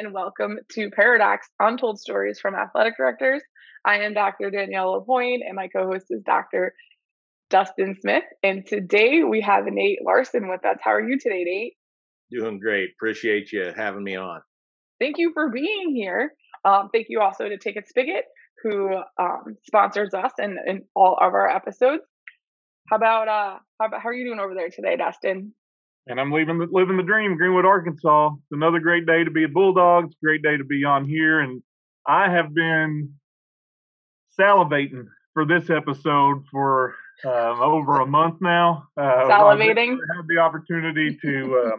And welcome to Paradox Untold Stories from Athletic Directors. I am Dr. Danielle Lapointe, and my co host is Dr. Dustin Smith. And today we have Nate Larsen with us. How are you today, Nate? Doing great. Appreciate you having me on. Thank you for being here. Um, thank you also to Ticket Spigot, who um, sponsors us in, in all of our episodes. How about uh how about how are you doing over there today, Dustin? And I'm leaving the, living the dream, Greenwood, Arkansas. It's another great day to be a Bulldog. It's a great day to be on here, and I have been salivating for this episode for um, over a month now. Uh, Salivating. I have the opportunity to,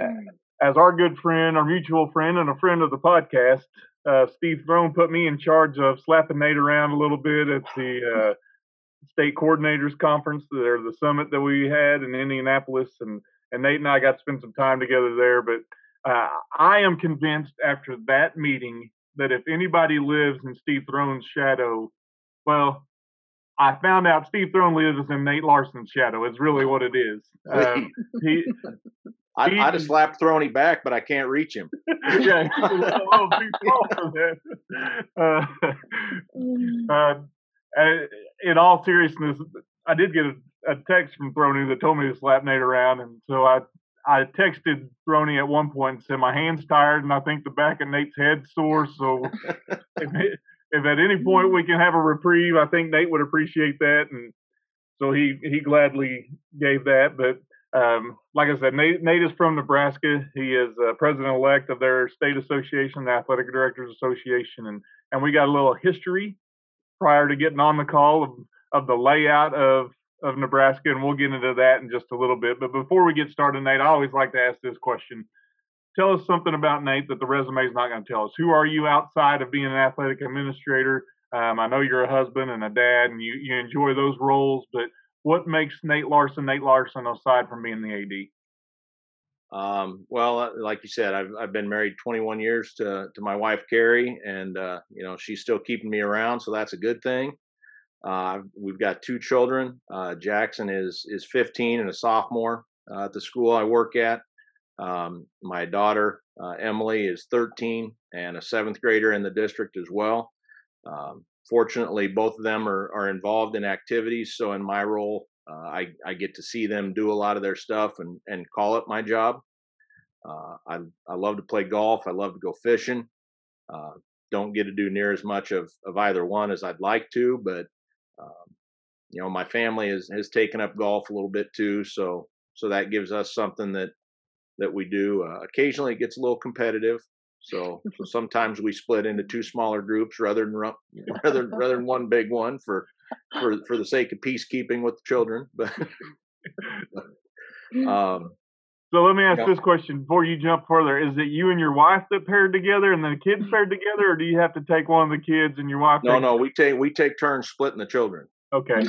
um, as our good friend, our mutual friend, and a friend of the podcast, uh, Steve Throne put me in charge of slapping Nate around a little bit at the uh, state coordinators conference, or the summit that we had in Indianapolis, and and Nate and I got to spend some time together there. But uh, I am convinced after that meeting that if anybody lives in Steve Throne's shadow, well, I found out Steve Throne lives in Nate Larsen's shadow. It's really what it is. Um, he, I, I just slapped Throny back, but I can't reach him. yeah, oh, uh, uh, in all seriousness, I did get a, a text from Throny that told me to slap Nate around, and so I I texted Throny at one point and said my hand's tired, and I think the back of Nate's head sore. So if, if at any point we can have a reprieve, I think Nate would appreciate that, and so he he gladly gave that. But um, like I said, Nate, Nate, is from Nebraska. He is uh, president elect of their state association, the Athletic Directors Association, and and we got a little history prior to getting on the call of, of the layout of of Nebraska, and we'll get into that in just a little bit. But before we get started, Nate, I always like to ask this question. Tell us something about Nate that the resume is not going to tell us. Who are you outside of being an athletic administrator? Um, I know you're a husband and a dad, and you you enjoy those roles. But what makes Nate Larsen Nate Larsen aside from being the AD? Um, well, uh, like you said, I've I've been married 21 years to to my wife Carrie, and uh, you know she's still keeping me around, so that's a good thing. Uh, we've got two children. Uh, Jackson is is 15 and a sophomore uh, at the school I work at. Um, my daughter uh, Emily is 13 and a seventh grader in the district as well. Um, fortunately, both of them are are involved in activities. So in my role, uh, I, I get to see them do a lot of their stuff and, and call it my job. Uh, I, I love to play golf. I love to go fishing. Uh, don't get to do near as much of, of either one as I'd like to, but um, you know, my family has, has taken up golf a little bit too. So, so that gives us something that, that we do. Uh, occasionally it gets a little competitive. So, so sometimes we split into two smaller groups rather than rather rather than one big one for for for the sake of peacekeeping with the children. But um, so let me ask this question before you jump further: Is it you and your wife that paired together, and the kids paired together, or do you have to take one of the kids and your wife? No, no, we take we take turns splitting the children. Okay. Is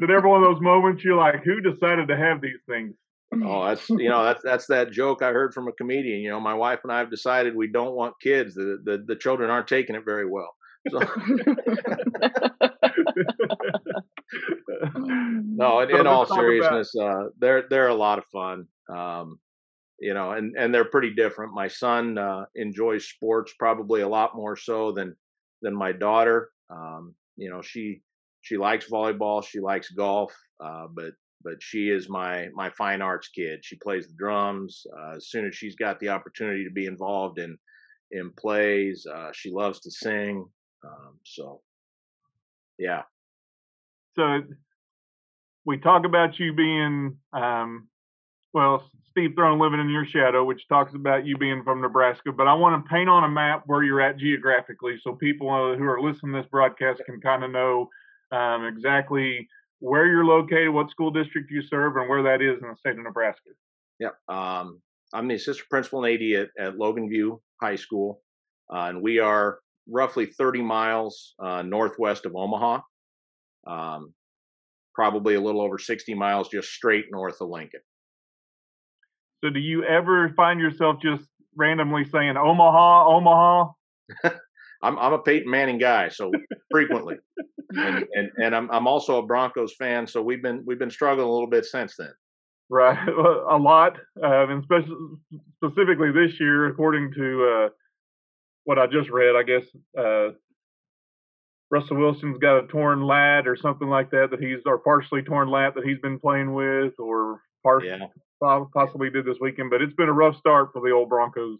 it ever one of those moments you're like, who decided to have these things? Oh, that's you know that's that's that joke I heard from a comedian. You know, my wife and I have decided we don't want kids. The the, the children aren't taking it very well. So. no, in, in all seriousness, uh, they're they're a lot of fun. Um, you know, and and they're pretty different. My son uh, enjoys sports probably a lot more so than than my daughter. Um, you know, she she likes volleyball, she likes golf, uh, but but she is my my fine arts kid. She plays the drums. Uh, as soon as she's got the opportunity to be involved in in plays, uh, she loves to sing. Um, so, yeah. So we talk about you being, um, well, Steve Throne living in your shadow, which talks about you being from Nebraska. But I want to paint on a map where you're at geographically, so people uh, who are listening to this broadcast can kind of know um, exactly where you're located, what school district you serve, and where that is in the state of Nebraska. Yep. Um, I'm the assistant principal and AD at, at Logan View High School, uh, and we are roughly 30 miles uh, northwest of Omaha, um, probably a little over 60 miles just straight north of Lincoln. So, do you ever find yourself just randomly saying Omaha, Omaha? I'm I'm a Peyton Manning guy, so frequently, and, and and I'm I'm also a Broncos fan, so we've been we've been struggling a little bit since then. Right, a lot, um, and especially specifically this year, according to uh, what I just read, I guess uh, Russell Wilson's got a torn lat or something like that that he's or partially torn lat that he's been playing with, or partially yeah. possibly did this weekend. But it's been a rough start for the old Broncos.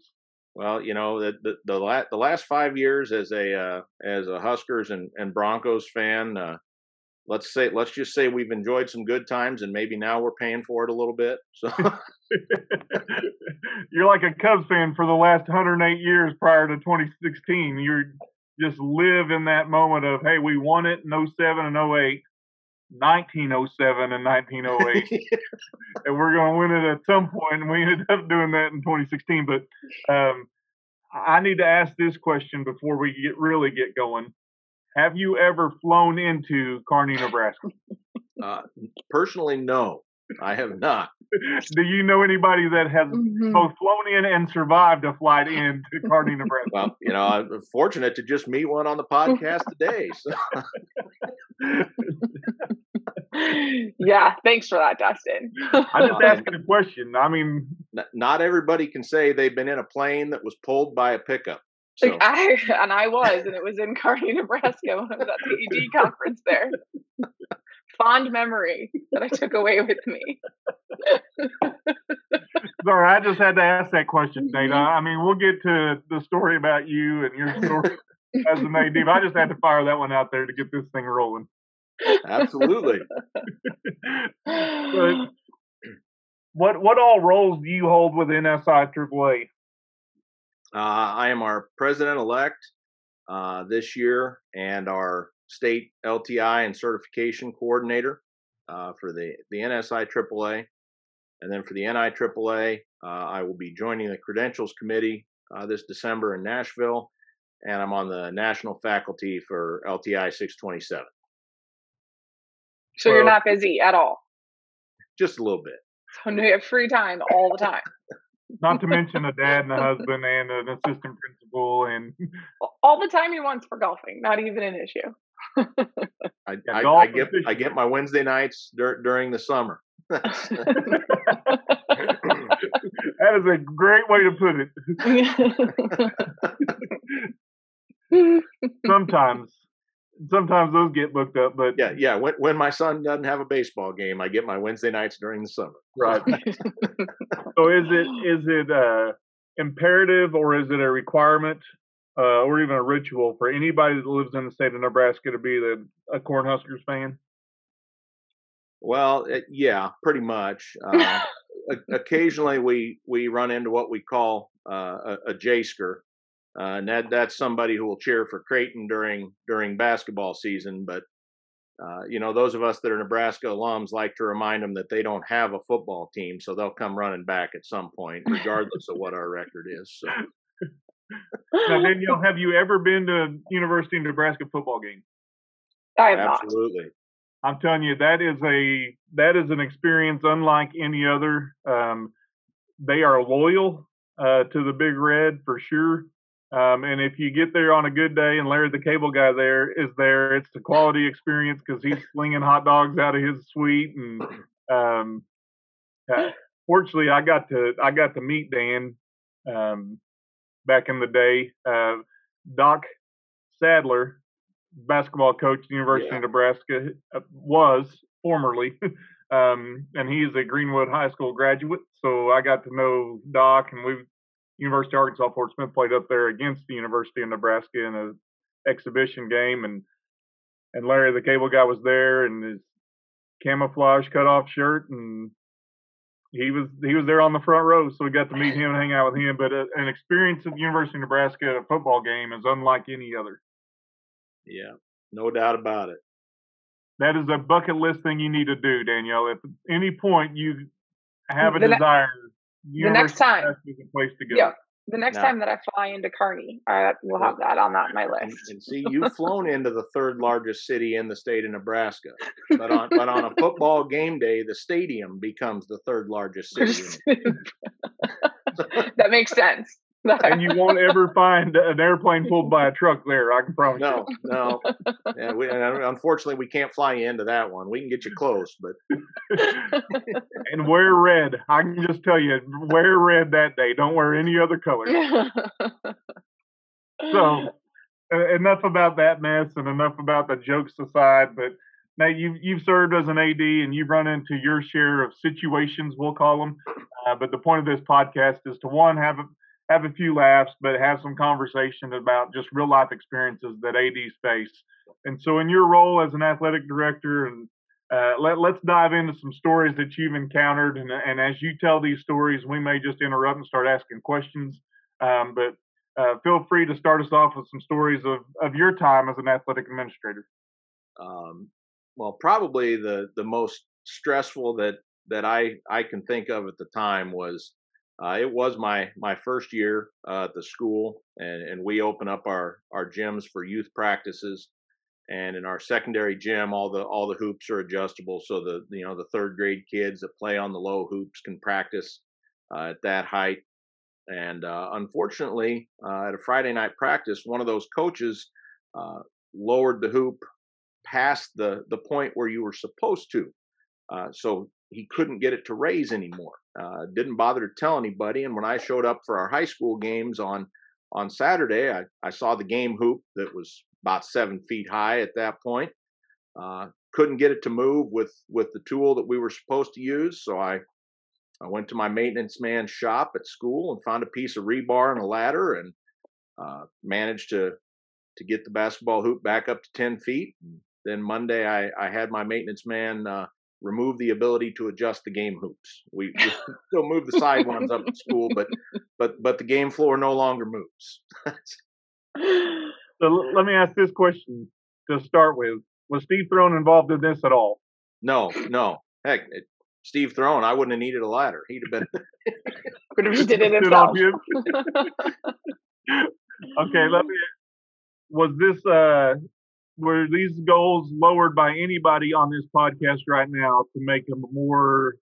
Well, you know the the the, la- the last five years as a uh, as a Huskers and, and Broncos fan, uh, let's say let's just say we've enjoyed some good times and maybe now we're paying for it a little bit so. You're like a cubs fan for the last 108 years prior to 2016 you just live in that moment of hey we won it in 07 and 08 1907 and 1908 and we're going to win it at some point and we ended up doing that in 2016 but um, i need to ask this question before we get really get going. Have you ever flown into Kearney, Nebraska? Uh, personally, no, I have not. Do you know anybody that has mm-hmm. both flown in and survived a flight into Kearney, Nebraska? Well, you know, I'm fortunate to just meet one on the podcast today. So. yeah, thanks for that, Dustin. I'm just asking a question. I mean, not everybody can say they've been in a plane that was pulled by a pickup. So. Like I and I was, and it was in Kearney, Nebraska when I was at the ED conference there. Fond memory that I took away with me. Sorry, I just had to ask that question, Dana. Mm-hmm. I mean, we'll get to the story about you and your story as an AD. I just had to fire that one out there to get this thing rolling. Absolutely. but what what all roles do you hold with NSIAAA? Uh, I am our president elect uh, this year and our state LTI and certification coordinator uh, for the, the NSIAAA. And then for the NIAAA, uh, I will be joining the credentials committee uh, this December in Nashville. And I'm on the national faculty for LTI 627. So, you're not busy at all? Just a little bit. So you have free time all the time. Not to mention a dad and a husband and an assistant principal and all the time he wants for golfing. Not even an issue. I, I, I, get I get my Wednesday nights dur- during the summer. that is a great way to put it. Sometimes sometimes those get booked up, but yeah, yeah. When when my son doesn't have a baseball game, I get my Wednesday nights during the summer. Right. so is it is it uh, imperative or is it a requirement uh, or even a ritual for anybody that lives in the state of Nebraska to be the, a Cornhuskers fan? Well, it, yeah, pretty much. Uh, occasionally, we we run into what we call uh, a, a J-sker, uh, and that that's somebody who will cheer for Creighton during during basketball season. But uh, you know, those of us that are Nebraska alums like to remind them that they don't have a football team, so they'll come running back at some point, regardless of what our record is. So. Now, Danielle, have you ever been to University of Nebraska football game? I have not. Absolutely. Not. I'm telling you, that is a that is an experience unlike any other. Um, they are loyal uh, to the Big Red for sure. Um, and if you get there on a good day and Larry the cable guy there is there, it's a quality experience because he's slinging hot dogs out of his suite. And um, uh, fortunately, I got to I got to meet Dan um, back in the day. Uh, Doc Sadler, basketball coach at the University yeah. of Nebraska, uh, was formerly. Um, and he's a Greenwood High School graduate, so I got to know Doc, and we've University of Arkansas Fort Smith played up there against the University of Nebraska in an exhibition game, and and Larry the cable guy was there in his camouflage cut off shirt, and he was he was there on the front row, so we got to meet him and hang out with him. But uh, an experience at the University of Nebraska at a football game is unlike any other. Yeah, no doubt about it. That is a bucket list thing you need to do, Danielle. If at any point you have a the desire the next time is a place to go. Yeah. The next now, time that I fly into Kearney, I will have that on that my list. And, and see, you've flown into the third largest city in the state of Nebraska, but on but on a football game day, the stadium becomes the third largest city. that makes sense. and you won't ever find an airplane pulled by a truck there. I can promise no, you. No, Yeah, we, unfortunately, we can't fly you into that one. We can get you close, but and wear red. I can just tell you, wear red that day. Don't wear any other color. so, uh, enough about that mess, and enough about the jokes aside. But now you've you've served as an AD, and you've run into your share of situations. We'll call them. Uh, but the point of this podcast is to one have a, have a few laughs, but have some conversation about just real life experiences that ADs face. And so, in your role as an athletic director, and uh, let, let's dive into some stories that you've encountered. And, and, as you tell these stories, we may just interrupt and start asking questions. Um, but uh, feel free to start us off with some stories of, of your time as an athletic administrator. Um, well, probably the the most stressful that that I I can think of at the time was uh, it was my my first year uh, at the school, and and we open up our our gyms for youth practices. And in our secondary gym, all the all the hoops are adjustable, so the you know the third grade kids that play on the low hoops can practice uh, at that height. And uh, unfortunately, uh, at a Friday night practice, one of those coaches uh, lowered the hoop past the the point where you were supposed to. so he couldn't get it to raise anymore. Uh, didn't bother to tell anybody. And when I showed up for our high school games on on Saturday, I, I saw the game hoop that was about seven feet high at that point. Uh, couldn't get it to move with with the tool that we were supposed to use, so I I went to my maintenance man's shop at school and found a piece of rebar and a ladder and uh, managed to to get the basketball hoop back up to ten feet. And then Monday, I I had my maintenance man uh, remove the ability to adjust the game hoops. We, we still move the side ones up at school, but but but the game floor no longer moves. so let me ask this question to start with: Was Steve Throne involved in this at all? No, no. Heck, it, Steve Throne, I wouldn't have needed a ladder. He'd have been. Could have did it himself. okay, let me. Was this uh were these goals lowered by anybody on this podcast right now to make them more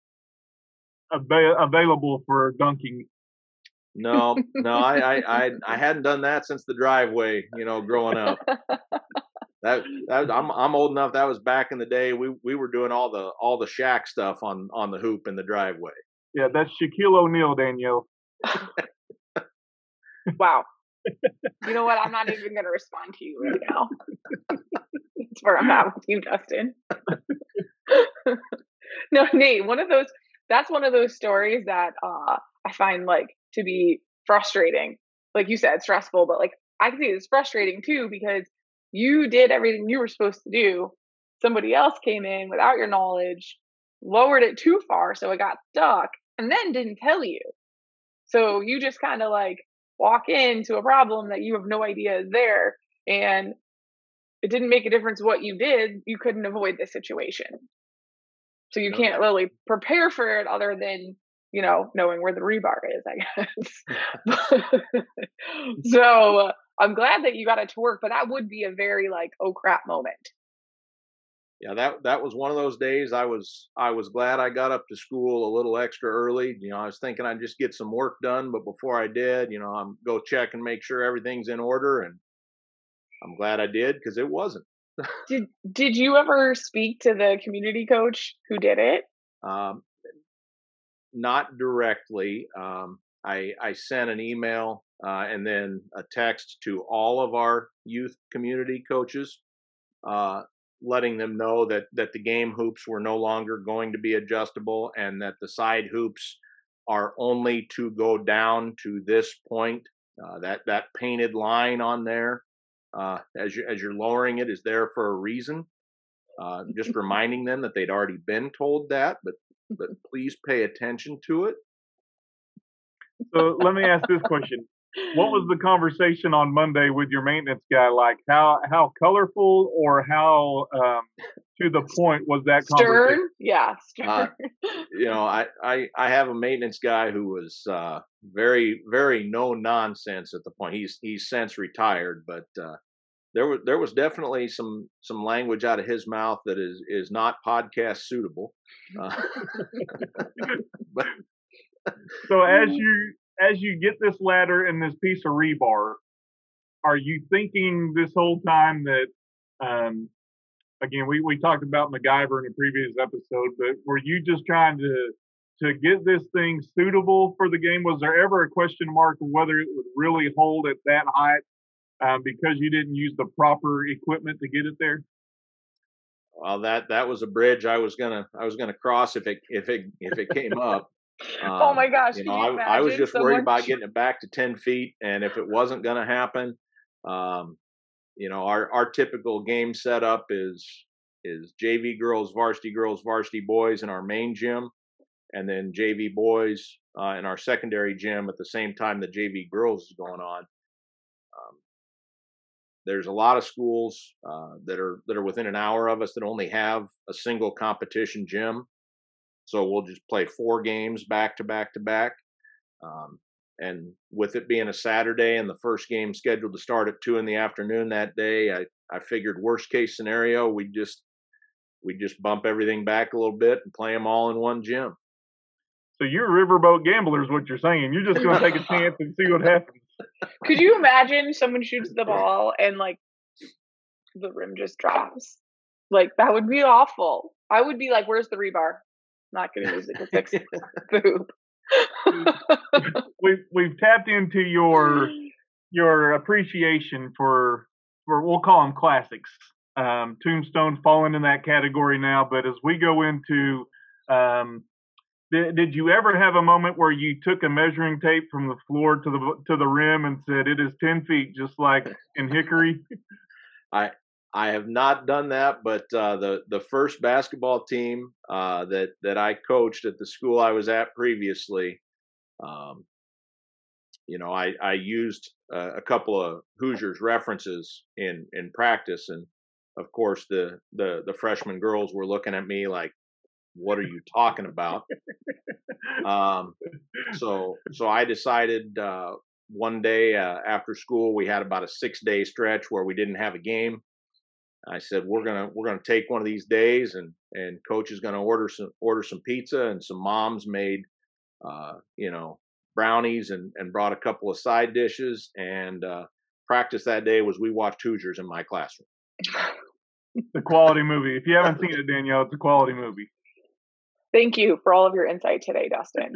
av- available for dunking? No, no, I, I, I, I, hadn't done that since the driveway. You know, growing up. That, that I'm I'm old enough. That was back in the day. We we were doing all the all the Shaq stuff on on the hoop in the driveway. Yeah, that's Shaquille O'Neal, Danielle. wow you know what? I'm not even going to respond to you right now. That's where I'm at with you, Justin. no, Nate, one of those, that's one of those stories that uh, I find like to be frustrating. Like you said, stressful, but like I can see it's frustrating too because you did everything you were supposed to do. Somebody else came in without your knowledge, lowered it too far, so it got stuck, and then didn't tell you. So you just kind of like walk into a problem that you have no idea is there and it didn't make a difference what you did you couldn't avoid the situation so you can't really prepare for it other than you know knowing where the rebar is i guess so uh, i'm glad that you got it to work but that would be a very like oh crap moment yeah, that that was one of those days. I was I was glad I got up to school a little extra early. You know, I was thinking I'd just get some work done, but before I did, you know, I'm go check and make sure everything's in order, and I'm glad I did because it wasn't. did Did you ever speak to the community coach who did it? Um, not directly. Um, I I sent an email uh, and then a text to all of our youth community coaches. Uh, letting them know that that the game hoops were no longer going to be adjustable and that the side hoops are only to go down to this point. Uh, that that painted line on there, uh, as you as you're lowering it, is there for a reason. Uh, just reminding them that they'd already been told that, but but please pay attention to it. So let me ask this question: what was the conversation on Monday with your maintenance guy like? How how colorful or how um, to the point was that stern? Yeah, stern. Uh, you know, I, I I have a maintenance guy who was uh, very very no nonsense at the point. He's he's since retired, but uh, there was there was definitely some some language out of his mouth that is is not podcast suitable. Uh, but, so as you as you get this ladder and this piece of rebar, are you thinking this whole time that um, again we, we talked about MacGyver in a previous episode, but were you just trying to to get this thing suitable for the game? Was there ever a question mark of whether it would really hold at that height um, because you didn't use the proper equipment to get it there? Well, that that was a bridge I was gonna I was gonna cross if it if it if it came up. Um, oh my gosh! You know, you I, I, was just worried about getting it back to ten feet, and if it wasn't gonna happen, um, you know, our our typical game setup is is JV girls, varsity girls, varsity boys in our main gym, and then JV boys uh, in our secondary gym at the same time the JV girls is going on. Um, there's a lot of schools uh, that are that are within an hour of us that only have a single competition gym, so we'll just play four games back to back to back. Um, and with it being a Saturday and the first game scheduled to start at two in the afternoon that day, I I figured worst case scenario we just we just bump everything back a little bit and play them all in one gym. So you're riverboat gamblers, what you're saying. You're just going to take a chance and see what happens. Could you imagine someone shoots the ball and like the rim just drops? Like that would be awful. I would be like, "Where's the rebar?" Not to use it to fix poop. we've we've tapped into your your appreciation for for we'll call them classics. Um, Tombstone falling in that category now, but as we go into um, did, did you ever have a moment where you took a measuring tape from the floor to the to the rim and said it is ten feet, just like in Hickory? I I have not done that, but uh, the the first basketball team uh, that that I coached at the school I was at previously, um, you know, I I used uh, a couple of Hoosiers references in in practice, and of course the the the freshman girls were looking at me like, what are you talking about? um, so so I decided uh, one day uh, after school we had about a six day stretch where we didn't have a game. I said we're gonna we're gonna take one of these days and and coach is gonna order some order some pizza and some moms made uh, you know brownies and and brought a couple of side dishes and uh, practice that day was we watched Hoosiers in my classroom. the quality movie. If you haven't seen it, Danielle, it's a quality movie. Thank you for all of your insight today, Dustin.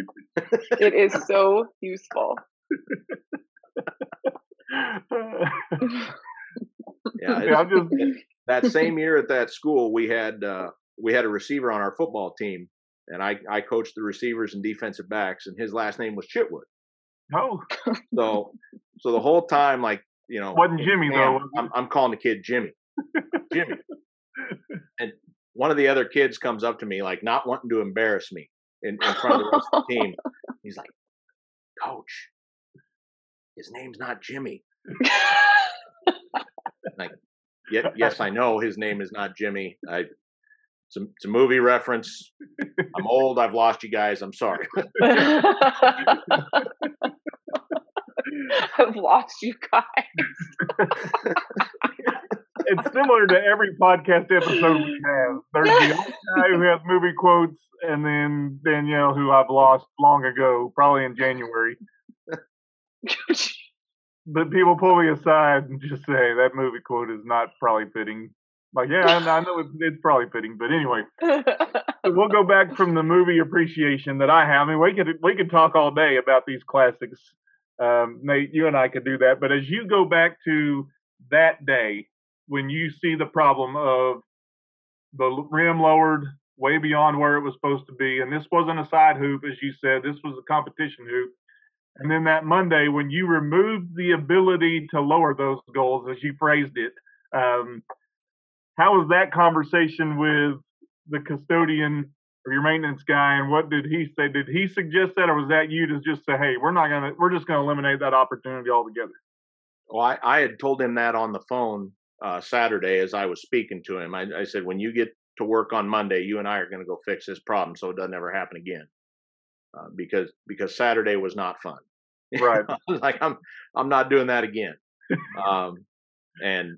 it is so useful. yeah, just... that same year at that school, we had uh, we had a receiver on our football team, and I I coached the receivers and defensive backs, and his last name was Chitwood. Oh, so so the whole time, like you know, wasn't Jimmy though. I'm, I'm calling the kid Jimmy, Jimmy, and one of the other kids comes up to me, like not wanting to embarrass me in, in front of the rest of the team. He's like, Coach, his name's not Jimmy. like, yes, I know his name is not Jimmy. I it's a, it's a movie reference. I'm old. I've lost you guys. I'm sorry. I've lost you guys it's similar to every podcast episode we have. There's the guy who has movie quotes, and then Danielle, who I've lost long ago, probably in January. but people pull me aside and just say that movie quote is not probably fitting. Like, yeah, I, know it's, it's, probably fitting, but anyway, we'll go back from the movie appreciation that I have. I mean, we could we could talk all day about these classics. Um, Nate, you and I could do that. But as you go back to that day, when you see the problem of the rim lowered way beyond where it was supposed to be, and this wasn't a side hoop, as you said, this was a competition hoop. And then that Monday, when you removed the ability to lower those goals, as you phrased it, um, how was that conversation with the custodian or your maintenance guy? And what did he say? Did he suggest that, or was that you to just say, "Hey, we're not gonna, we're just gonna eliminate that opportunity altogether"? Well, I, I had told him that on the phone uh, Saturday as I was speaking to him. I, I, said, when you get to work on Monday, you and I are going to go fix this problem so it doesn't ever happen again. Uh, because because Saturday was not fun. Right. like I'm I'm not doing that again. um, and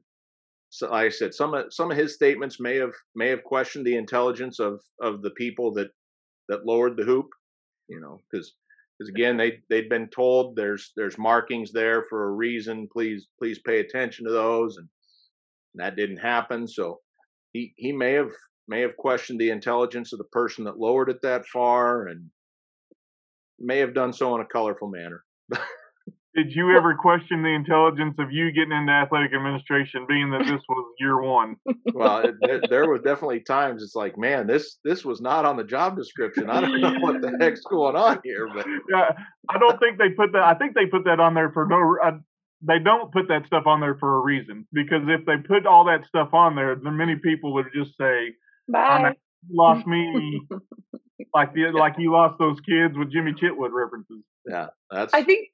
so like I said, some of some of his statements may have may have questioned the intelligence of of the people that that lowered the hoop. You know, because because again, they they'd been told there's there's markings there for a reason. Please please pay attention to those, and that didn't happen. So he he may have may have questioned the intelligence of the person that lowered it that far, and may have done so in a colorful manner. Did you ever question the intelligence of you getting into athletic administration, being that this was year one? well, it, there was definitely times it's like, man, this this was not on the job description. I don't know what the heck's going on here, but yeah, I don't think they put that. I think they put that on there for no. Uh, they don't put that stuff on there for a reason because if they put all that stuff on there, then many people would just say, "Bye." Lost me, like the like you lost those kids with Jimmy Chitwood references. Yeah, that's. I think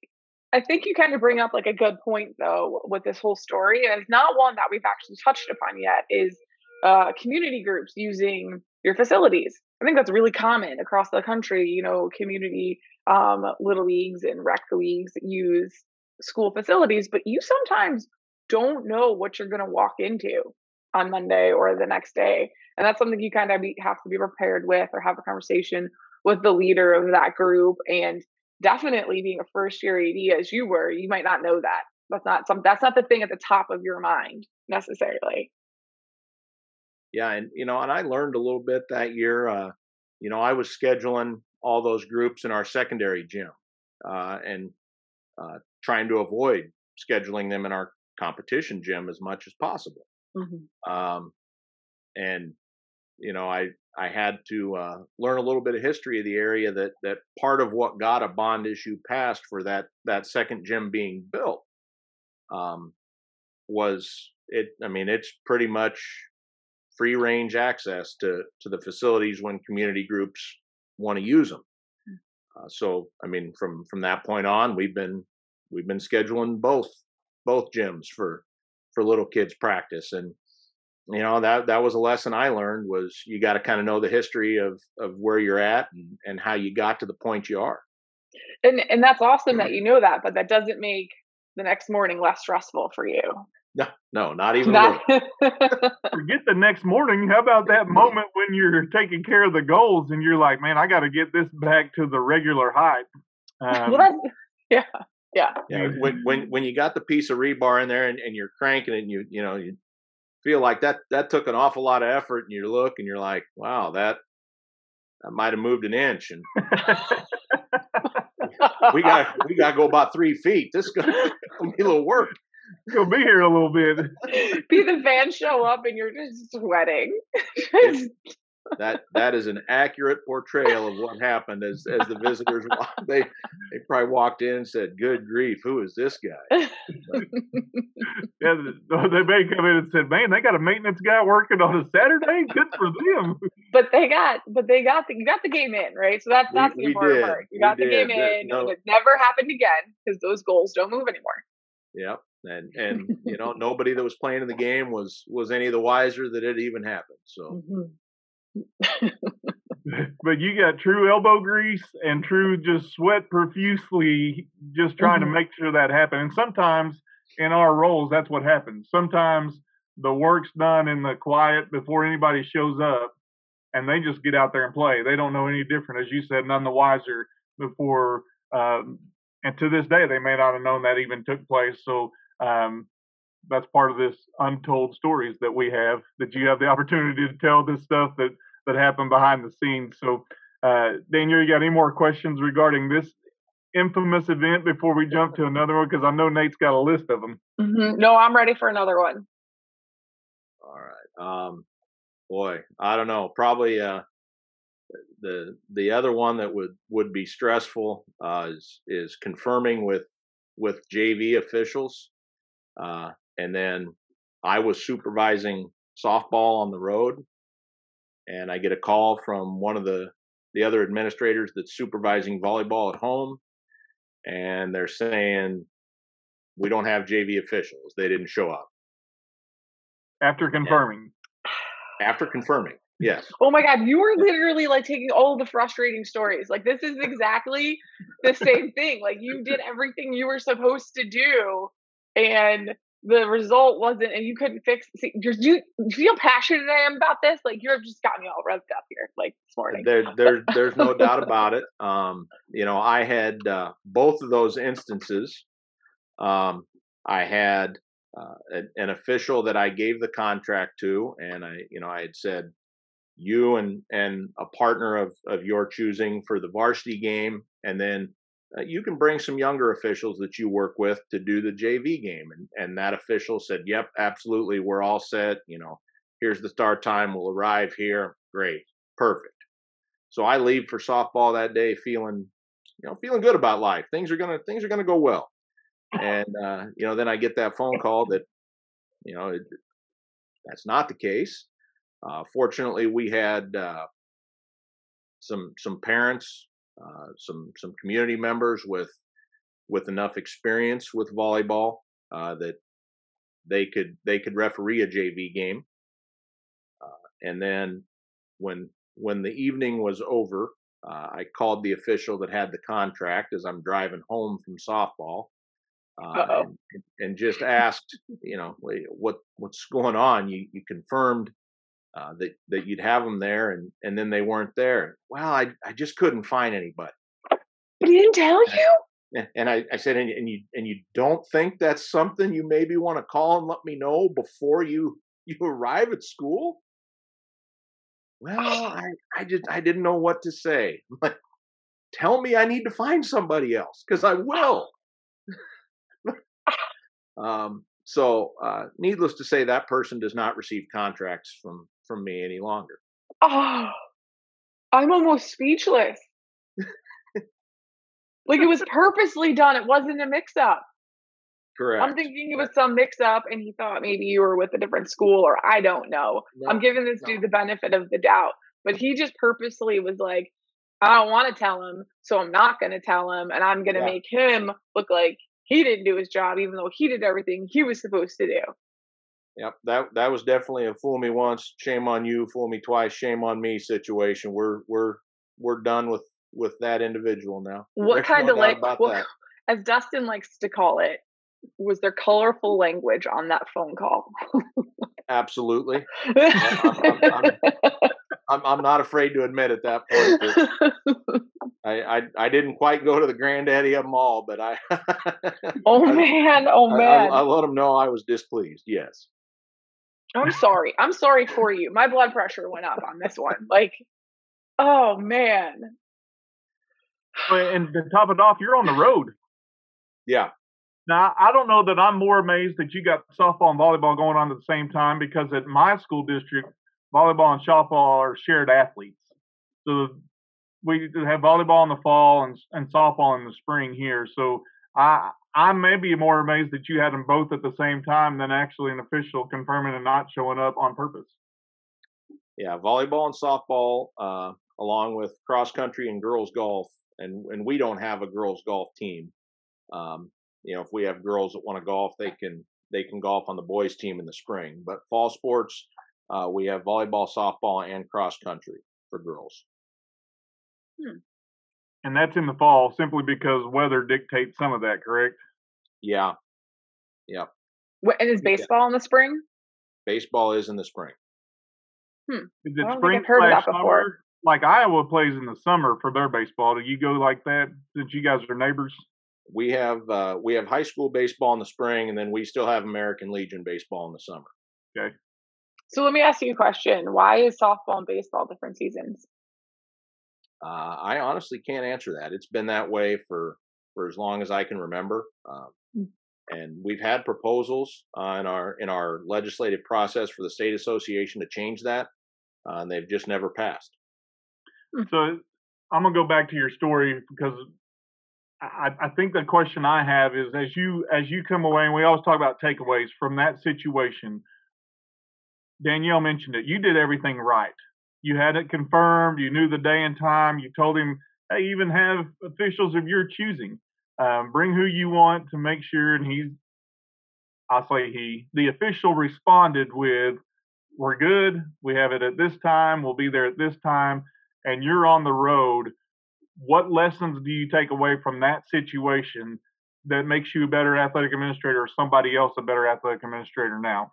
I think you kind of bring up like a good point though with this whole story, and it's not one that we've actually touched upon yet. Is uh, community groups using your facilities? I think that's really common across the country. You know, community um, little leagues and rec leagues use school facilities, but you sometimes don't know what you're going to walk into on Monday or the next day, and that's something you kind of have to be prepared with or have a conversation with the leader of that group and definitely being a first year AD as you were, you might not know that. That's not some that's not the thing at the top of your mind necessarily. Yeah, and you know, and I learned a little bit that year. Uh, you know, I was scheduling all those groups in our secondary gym, uh, and uh, trying to avoid scheduling them in our competition gym as much as possible. Mm-hmm. Um, and you know, I I had to uh, learn a little bit of history of the area that that part of what got a bond issue passed for that that second gym being built um, was it. I mean, it's pretty much free range access to to the facilities when community groups want to use them. Hmm. Uh, so, I mean, from from that point on, we've been we've been scheduling both both gyms for for little kids practice and you know that that was a lesson I learned was you got to kind of know the history of of where you're at and, and how you got to the point you are. And and that's awesome that you know that, but that doesn't make the next morning less stressful for you. No, no, not even. Not- Forget the next morning. How about that moment when you're taking care of the goals and you're like, man, I got to get this back to the regular height. Um, well, yeah, yeah. Yeah. When when when you got the piece of rebar in there and, and you're cranking it, and you you know you feel like that that took an awful lot of effort and you look and you're like wow that I might have moved an inch and we got we got to go about three feet this is gonna, gonna be a little work you'll be here a little bit be the van show up and you're just sweating that that is an accurate portrayal of what happened as as the visitors they they probably walked in and said good grief who is this guy yeah they may come in and said man they got a maintenance guy working on a saturday good for them but they got but they got the you got the game in right so that's that's we, the important part you got we the did. game in no. and it never happened again because those goals don't move anymore yep and and you know nobody that was playing in the game was was any of the wiser that it even happened so mm-hmm. but you got true elbow grease and true just sweat profusely just trying mm-hmm. to make sure that happens. And sometimes in our roles, that's what happens. Sometimes the work's done in the quiet before anybody shows up and they just get out there and play. They don't know any different, as you said, none the wiser before. Um, and to this day, they may not have known that even took place. So um, that's part of this untold stories that we have that you have the opportunity to tell this stuff that that happened behind the scenes. So, uh, Danielle, you got any more questions regarding this infamous event before we jump to another one? Because I know Nate's got a list of them. Mm-hmm. No, I'm ready for another one. All right. Um, boy, I don't know. Probably uh, the the other one that would would be stressful uh, is is confirming with with JV officials, uh, and then I was supervising softball on the road and I get a call from one of the the other administrators that's supervising volleyball at home, and they're saying we don't have JV officials; they didn't show up. After confirming. After confirming, yes. Oh my God, you were literally like taking all the frustrating stories. Like this is exactly the same thing. Like you did everything you were supposed to do, and the result wasn't, and you couldn't fix. See, do you, you feel passionate I am about this? Like you've just got me all revved up here, like this morning. There, there there's no doubt about it. Um, you know, I had uh, both of those instances. Um, I had uh, an, an official that I gave the contract to, and I, you know, I had said, you and and a partner of of your choosing for the varsity game, and then uh, you can bring some younger officials that you work with to do the JV game. And, and that official said, yep, absolutely. We're all set. You know, here's the start time. We'll arrive here. Great. Perfect. So I leave for softball that day feeling, you know, feeling good about life. Things are going to, things are going to go well. And, uh, you know, then I get that phone call that, you know, it, that's not the case. Uh, fortunately, we had, uh, some, some parents uh, some some community members with with enough experience with volleyball uh, that they could they could referee a JV game. Uh, and then when when the evening was over, uh, I called the official that had the contract as I'm driving home from softball. Uh, and, and, just asked, you know, what what's going on? You you confirmed uh, that that you'd have them there, and and then they weren't there. Well, I I just couldn't find anybody. He didn't tell you. And I, I said, and, and you and you don't think that's something you maybe want to call and let me know before you you arrive at school? Well, I I just I didn't know what to say. like, tell me I need to find somebody else because I will. um, so, uh, needless to say, that person does not receive contracts from from me any longer. Oh, I'm almost speechless. like it was purposely done. It wasn't a mix up. Correct. I'm thinking it was some mix up and he thought maybe you were with a different school or I don't know. No, I'm giving this no. dude the benefit of the doubt. But he just purposely was like, I don't want to tell him, so I'm not going to tell him. And I'm going to yeah. make him look like he didn't do his job, even though he did everything he was supposed to do. Yep, that that was definitely a fool me once, shame on you, fool me twice, shame on me situation. We're we're we're done with with that individual now. What There's kind no of like what, as Dustin likes to call it, was there colorful language on that phone call? Absolutely. I'm, I'm, I'm, I'm, not afraid to admit at that point. I, I, I didn't quite go to the granddaddy of them all, but I. oh man! Oh man! I, I, let them know I was displeased. Yes. I'm sorry. I'm sorry for you. My blood pressure went up on this one. Like, oh man. And to top it off, you're on the road. Yeah. Now, I don't know that I'm more amazed that you got softball and volleyball going on at the same time because at my school district, volleyball and softball are shared athletes. So we have volleyball in the fall and, and softball in the spring here. So I I may be more amazed that you had them both at the same time than actually an official confirming and not showing up on purpose. Yeah, volleyball and softball, uh, along with cross country and girls golf, and and we don't have a girls golf team. Um, you know, if we have girls that want to golf, they can they can golf on the boys team in the spring. But fall sports, uh, we have volleyball, softball, and cross country for girls. Hmm. And that's in the fall simply because weather dictates some of that, correct? Yeah. Yeah. What, and is baseball yeah. in the spring? Baseball is in the spring. Hmm. Is it spring slash summer? Like Iowa plays in the summer for their baseball. Do you go like that since you guys are neighbors? We have uh, we have high school baseball in the spring, and then we still have American Legion baseball in the summer. Okay. So let me ask you a question: Why is softball and baseball different seasons? Uh, I honestly can't answer that. It's been that way for for as long as I can remember, um. And we've had proposals uh, in our in our legislative process for the state association to change that, uh, and they've just never passed. Hmm. So I'm gonna go back to your story because I, I think the question I have is as you as you come away, and we always talk about takeaways from that situation. Danielle mentioned it. You did everything right you had it confirmed, you knew the day and time, you told him, hey, even have officials of your choosing. Um, bring who you want to make sure. And he's, I say he, the official responded with, we're good. We have it at this time. We'll be there at this time. And you're on the road. What lessons do you take away from that situation that makes you a better athletic administrator or somebody else a better athletic administrator now?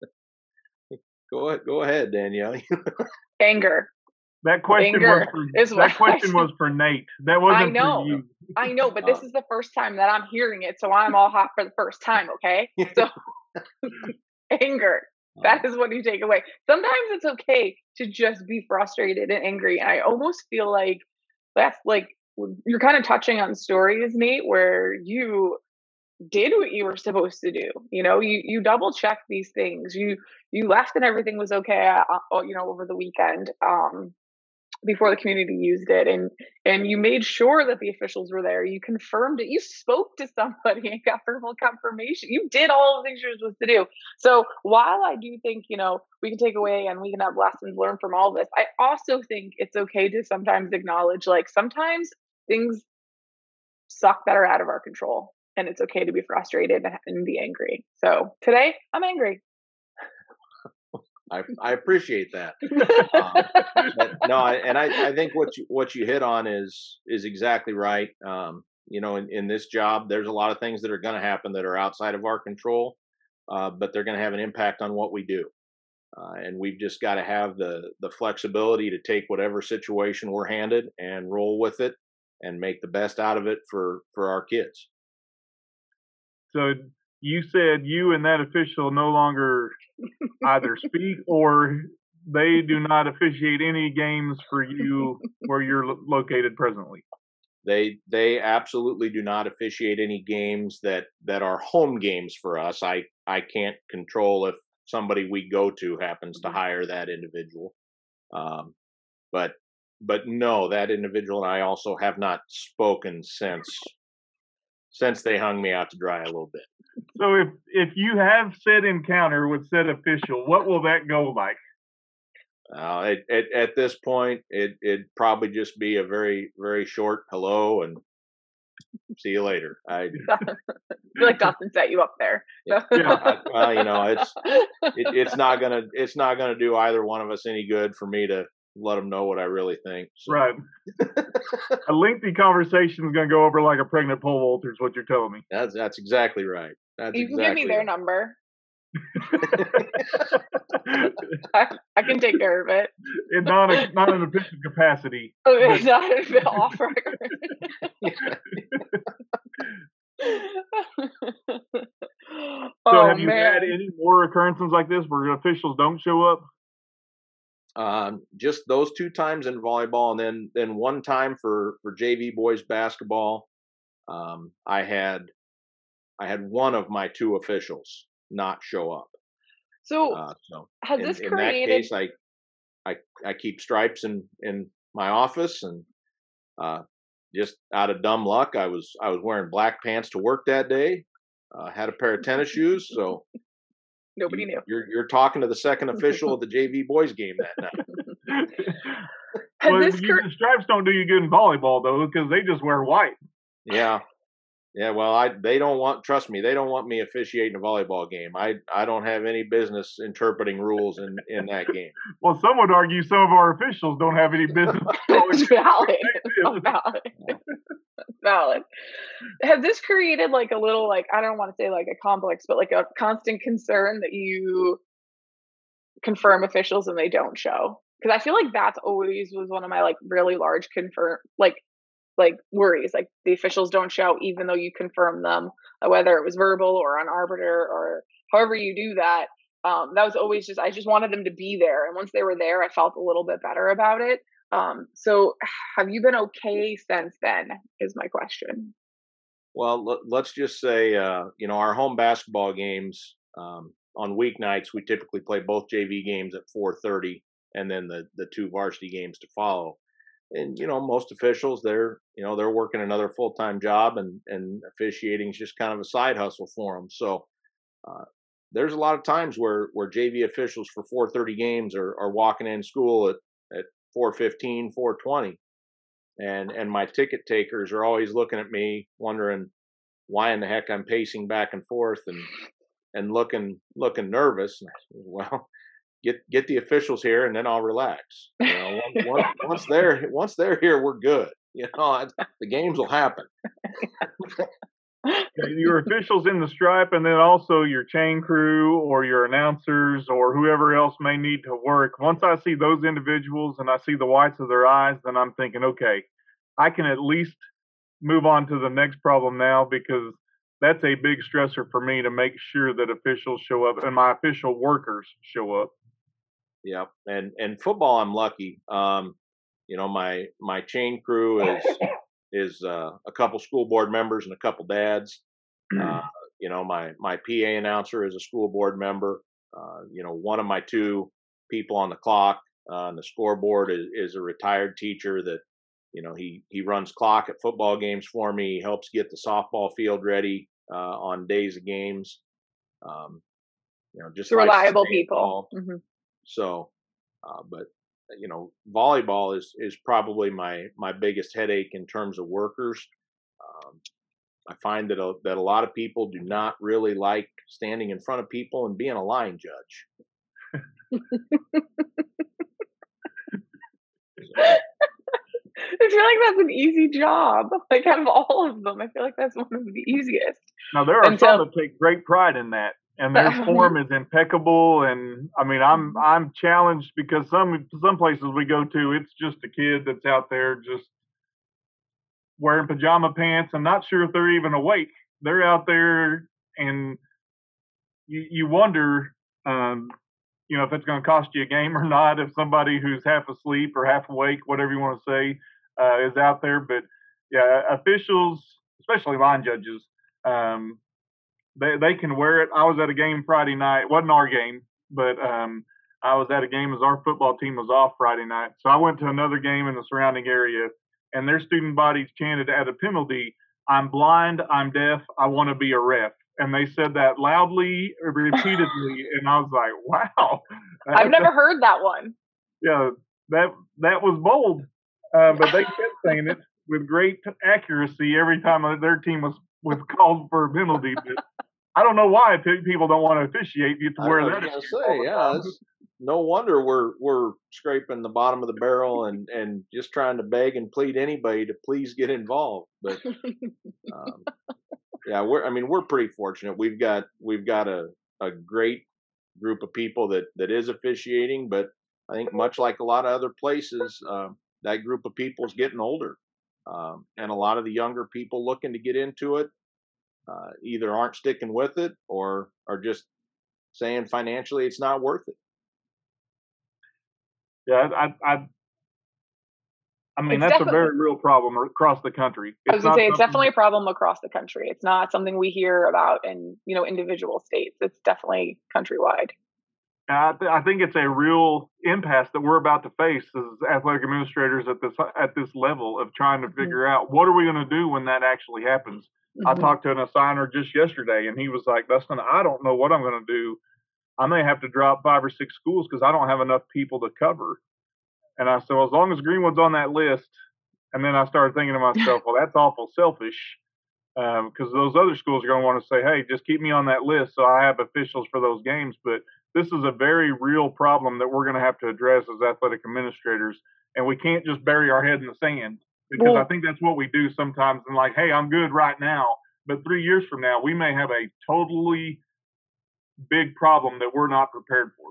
Go ahead, go ahead, Danielle. Anger. That question was for, that question was for Nate. That wasn't I know. for you. I know, but this Uh. is the first time that I'm hearing it, so I'm all hot for the first time, okay? So anger. That is what you take away. Sometimes it's okay to just be frustrated and angry. And I almost feel like that's like you're kind of touching on stories, Nate, where you did what you were supposed to do. You know, you you double check these things. You you left and everything was okay. Uh, you know, over the weekend. Um, before the community used it and and you made sure that the officials were there. You confirmed it. You spoke to somebody and got verbal confirmation. You did all the things you're supposed to do. So while i do think you know we can take away and we can have lessons learned from all this i also think it's okay to sometimes acknowledge like sometimes things suck that are out of our control and it's okay to be frustrated and be angry. So today i'm angry I, I appreciate that. Um, but no, and I, I think what you what you hit on is is exactly right. Um, you know, in, in this job, there's a lot of things that are going to happen that are outside of our control, uh, but they're going to have an impact on what we do. Uh, and we've just got to have the the flexibility to take whatever situation we're handed and roll with it and make the best out of it for for our kids. So you said you and that official no longer either speak or they do not officiate any games for you where you're lo- located presently. They they absolutely do not officiate any games that that are home games for us. I I can't control if somebody we go to happens to hire that individual. Um, but but no, that individual and I also have not spoken since since they hung me out to dry a little bit. So if if you have said encounter with said official, what will that go like? Uh, it, it, at this point, it it'd probably just be a very very short hello and see you later. I, I feel like Dustin set you up there. yeah, I, well, you know, it's it, it's not gonna it's not gonna do either one of us any good for me to let them know what I really think. So. Right. a lengthy conversation is going to go over like a pregnant pole vaulter, is what you're telling me. That's that's exactly right. That's you can exactly give me their right. number. I, I can take care of it. in non not an official capacity. Oh, it's not a bit off record. So oh have you man. had any more occurrences like this where officials don't show up? Um, just those two times in volleyball, and then then one time for for JV boys basketball. Um, I had I had one of my two officials not show up. so Uh, so has in, this in that case, I I I keep stripes in in my office, and uh, just out of dumb luck, I was I was wearing black pants to work that day. Uh, had a pair of tennis shoes, so nobody you- knew. You're you're talking to the second official of the JV boys game that night. Has well, this you, cre- the stripes don't do you good in volleyball though, because they just wear white. Yeah. Yeah, well, I they don't want trust me, they don't want me officiating a volleyball game. I I don't have any business interpreting rules in in that game. Well, some would argue some of our officials don't have any business. it's valid. going valid. Valid. Has this created like a little like I don't want to say like a complex, but like a constant concern that you confirm officials and they don't show? Because I feel like that's always was one of my like really large confirm like like worries. Like the officials don't show even though you confirm them, uh, whether it was verbal or on arbiter or however you do that. Um, that was always just I just wanted them to be there, and once they were there, I felt a little bit better about it. Um, so have you been okay since then? Is my question. Well, let, let's just say uh, you know, our home basketball games um, on weeknights we typically play both JV games at 4:30 and then the the two varsity games to follow. And you know, most officials they're you know, they're working another full-time job and and officiating is just kind of a side hustle for them. So uh, there's a lot of times where where JV officials for 4:30 games are are walking in school at at 4:15, 4:20, and and my ticket takers are always looking at me, wondering why in the heck I'm pacing back and forth and and looking looking nervous. Well, get get the officials here, and then I'll relax. You know, once, once, they're once they're here, we're good. You know, the games will happen. your officials in the stripe, and then also your chain crew or your announcers or whoever else may need to work. Once I see those individuals and I see the whites of their eyes, then I'm thinking, okay, I can at least move on to the next problem now because that's a big stressor for me to make sure that officials show up and my official workers show up. Yeah, and and football, I'm lucky. Um, you know, my my chain crew is is uh, a couple school board members and a couple dads. Uh, you know, my my PA announcer is a school board member. Uh, you know, one of my two people on the clock on the scoreboard is, is a retired teacher that you know he he runs clock at football games for me. He helps get the softball field ready uh, on days of games. Um, you know, just reliable people. Mm-hmm. So, uh, but you know, volleyball is is probably my my biggest headache in terms of workers. Um, I find that a, that a lot of people do not really like standing in front of people and being a line judge. I feel like that's an easy job. Like out of all of them, I feel like that's one of the easiest. Now there are and some so, that take great pride in that, and their form is impeccable. And I mean, I'm mm-hmm. I'm challenged because some some places we go to, it's just a kid that's out there just wearing pajama pants. I'm not sure if they're even awake. They're out there, and you you wonder, um, you know, if it's going to cost you a game or not. If somebody who's half asleep or half awake, whatever you want to say, uh, is out there. But yeah, officials, especially line judges, um, they they can wear it. I was at a game Friday night. It wasn't our game, but um, I was at a game as our football team was off Friday night. So I went to another game in the surrounding area, and their student bodies chanted at a penalty, "I'm blind, I'm deaf, I want to be a ref." And they said that loudly, repeatedly, and I was like, "Wow!" I've never heard that one. Yeah, that that was bold, uh, but they kept saying it with great accuracy every time their team was was called for a penalty. But I don't know why people don't want to officiate. Get to where that is. Say, yeah, no wonder we're we're scraping the bottom of the barrel and and just trying to beg and plead anybody to please get involved. But um, yeah, we're I mean we're pretty fortunate. We've got we've got a a great group of people that that is officiating, but I think much like a lot of other places, uh, that group of people is getting older, um, and a lot of the younger people looking to get into it uh, either aren't sticking with it or are just saying financially it's not worth it. Yeah, I, I, I mean it's that's a very real problem across the country. It's I was to say it's definitely a problem across the country. It's not something we hear about in you know individual states. It's definitely countrywide. I, th- I think it's a real impasse that we're about to face as athletic administrators at this at this level of trying to mm-hmm. figure mm-hmm. out what are we going to do when that actually happens. Mm-hmm. I talked to an assigner just yesterday, and he was like, "Dustin, I don't know what I'm going to do. I may have to drop five or six schools because I don't have enough people to cover." And I said, well, "As long as Greenwood's on that list," and then I started thinking to myself, "Well, that's awful selfish." Because um, those other schools are going to want to say, "Hey, just keep me on that list so I have officials for those games." But this is a very real problem that we're going to have to address as athletic administrators, and we can't just bury our head in the sand because well, I think that's what we do sometimes. And like, hey, I'm good right now, but three years from now, we may have a totally big problem that we're not prepared for.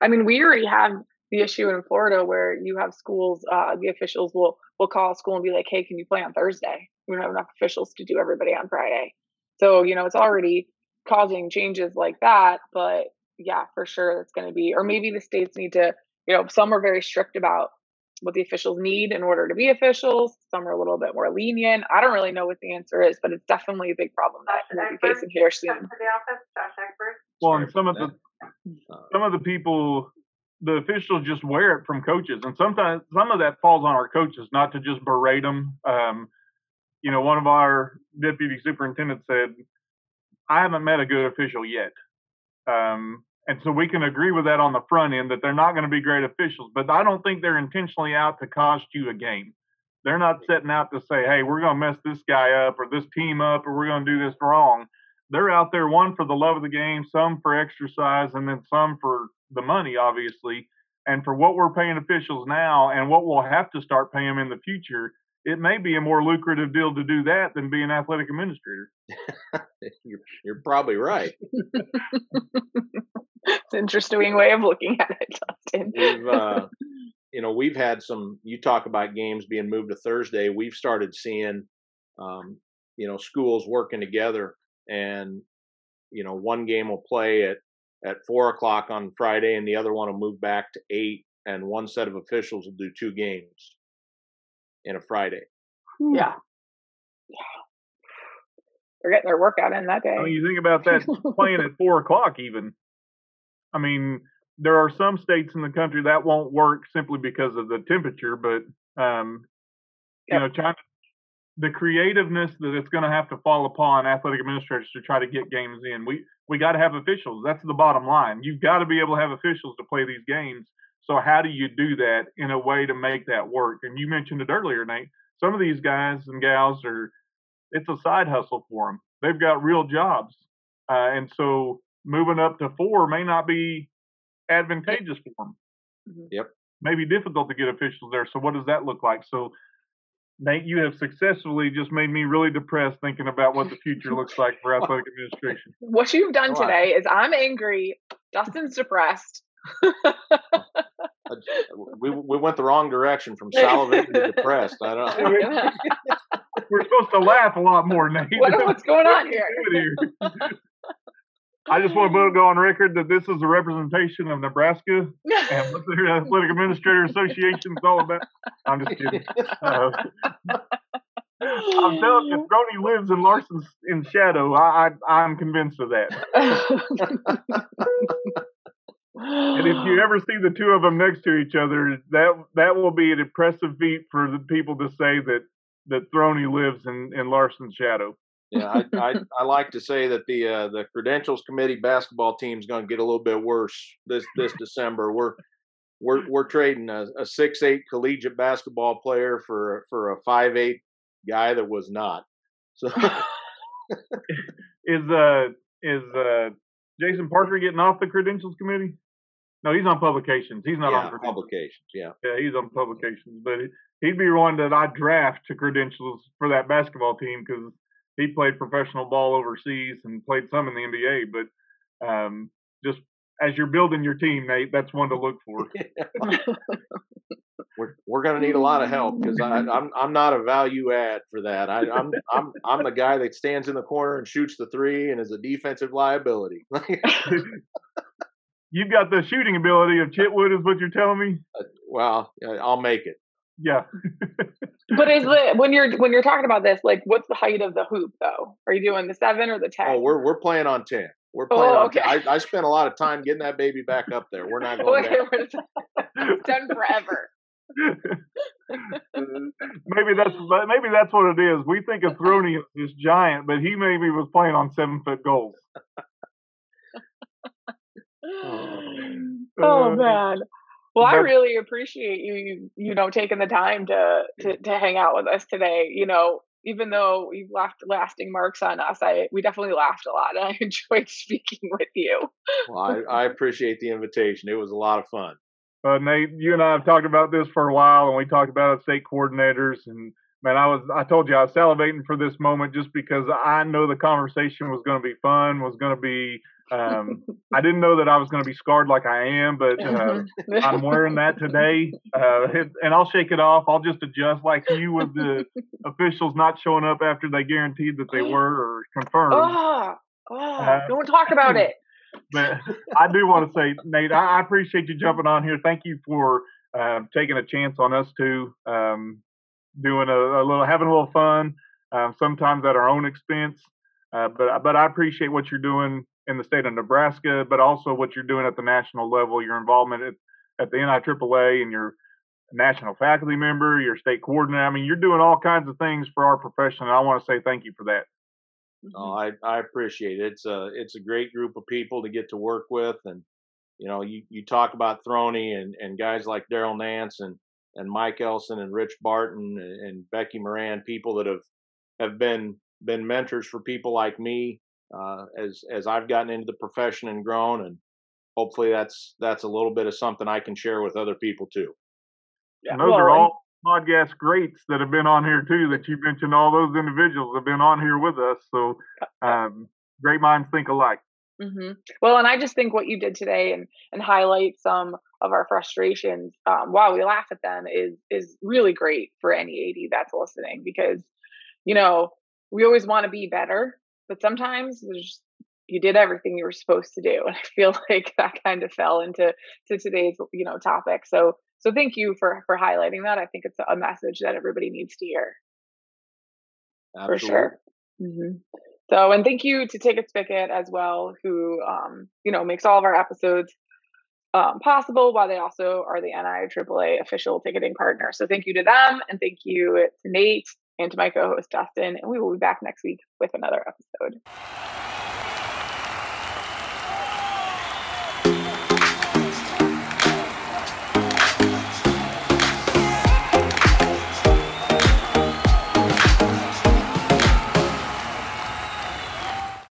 I mean, we already have the issue in Florida where you have schools, uh, the officials will will call a school and be like, "Hey, can you play on Thursday? We don't have enough officials to do everybody on Friday." So you know, it's already causing changes like that. But yeah, for sure, it's going to be, or maybe the states need to, you know, some are very strict about what the officials need in order to be officials. Some are a little bit more lenient. I don't really know what the answer is, but it's definitely a big problem that we'll be facing here soon. Well, and some of the some of the people, the officials just wear it from coaches, and sometimes some of that falls on our coaches, not to just berate them. Um, you know, one of our deputy superintendents said, "I haven't met a good official yet." Um, and so we can agree with that on the front end that they're not going to be great officials, but I don't think they're intentionally out to cost you a game. They're not setting out to say, hey, we're going to mess this guy up or this team up or we're going to do this wrong. They're out there, one for the love of the game, some for exercise, and then some for the money, obviously. And for what we're paying officials now and what we'll have to start paying them in the future, it may be a more lucrative deal to do that than be an athletic administrator. you're, you're probably right. it's an interesting way of looking at it, Justin. We've, uh, you know, we've had some. You talk about games being moved to Thursday. We've started seeing, um, you know, schools working together, and you know, one game will play at at four o'clock on Friday, and the other one will move back to eight, and one set of officials will do two games in a Friday. Yeah. Yeah. They're getting their workout in that day. I mean, you think about that playing at four o'clock, even. I mean, there are some states in the country that won't work simply because of the temperature, but um, you know, trying to, the creativeness that it's going to have to fall upon athletic administrators to try to get games in. We we got to have officials. That's the bottom line. You've got to be able to have officials to play these games. So how do you do that in a way to make that work? And you mentioned it earlier, Nate. Some of these guys and gals are it's a side hustle for them. They've got real jobs, uh, and so moving up to four may not be advantageous for them. Mm-hmm. Yep. Maybe difficult to get officials there. So what does that look like? So Nate, you have successfully just made me really depressed thinking about what the future looks like for athletic administration. What you've done today is I'm angry. Dustin's depressed. We we went the wrong direction from salivating to depressed. I don't. Know. We're supposed to laugh a lot more, Nate. What, what's going on here? I just want to go on record that this is a representation of Nebraska and what the Athletic Administrator Association is all about. I'm just kidding. Uh, I'm telling you, Throne lives in Larsen's in shadow. I, I I'm convinced of that. and if you ever see the two of them next to each other, that that will be an impressive feat for the people to say that that Throne lives in in Larsen's shadow. Yeah, I, I, I like to say that the uh, the credentials committee basketball team is going to get a little bit worse this this December. We're we're we're trading a, a six eight collegiate basketball player for for a five eight guy that was not. So is uh is uh Jason Parker getting off the credentials committee? No, he's on publications. He's not yeah, on publications. Yeah, yeah, he's on publications, but he'd be one that I draft to credentials for that basketball team because he played professional ball overseas and played some in the NBA. But um, just as you're building your team, Nate, that's one to look for. we're we're going to need a lot of help because I'm I'm not a value add for that. I, I'm I'm I'm the guy that stands in the corner and shoots the three and is a defensive liability. You've got the shooting ability of Chitwood, is what you're telling me. Uh, well, I'll make it. Yeah. but is the when you're when you're talking about this, like, what's the height of the hoop though? Are you doing the seven or the ten? Oh, we're we're playing on ten. We're playing oh, okay. on. 10. I, I spent a lot of time getting that baby back up there. We're not going It's done forever. maybe that's maybe that's what it is. We think of Throne as this giant, but he maybe was playing on seven foot goals. oh uh, man. Well, I really appreciate you, you, you know, taking the time to, to to hang out with us today. You know, even though you've left lasting marks on us, I we definitely laughed a lot, and I enjoyed speaking with you. well, I, I appreciate the invitation. It was a lot of fun. Uh, Nate, you and I have talked about this for a while, and we talked about it, state coordinators, and man, I was I told you I was salivating for this moment just because I know the conversation was going to be fun, was going to be um, I didn't know that I was going to be scarred like I am, but uh, I'm wearing that today, uh, and I'll shake it off. I'll just adjust like you with the officials not showing up after they guaranteed that they were or confirmed. Oh, oh uh, don't talk about it. But I do want to say, Nate, I, I appreciate you jumping on here. Thank you for um, taking a chance on us too, um, doing a, a, little, having a little fun, um, sometimes at our own expense. Uh, but but I appreciate what you're doing in the state of Nebraska, but also what you're doing at the national level, your involvement at, at the NIAAA and your national faculty member, your state coordinator. I mean, you're doing all kinds of things for our profession, and I want to say thank you for that. Oh, I, I appreciate it. It's a it's a great group of people to get to work with, and you know, you, you talk about Throne and, and guys like Daryl Nance and and Mike Elson and Rich Barton and, and Becky Moran, people that have have been been mentors for people like me uh, as as I've gotten into the profession and grown, and hopefully that's that's a little bit of something I can share with other people too. Yeah, and those well, are all podcast greats that have been on here too. That you mentioned, all those individuals have been on here with us. So, um, great minds think alike. Mm-hmm. Well, and I just think what you did today and and highlight some of our frustrations um, while we laugh at them is is really great for any AD that's listening because you know we always want to be better, but sometimes there's you did everything you were supposed to do, and I feel like that kind of fell into to today's you know topic. So so thank you for for highlighting that. I think it's a message that everybody needs to hear. Absolutely. For sure. Mm-hmm. So, and thank you to Ticket Spicket as well, who, um, you know, makes all of our episodes um, possible while they also are the NI NIAAA official ticketing partner. So thank you to them and thank you to Nate and to my co-host Dustin. And we will be back next week with another episode.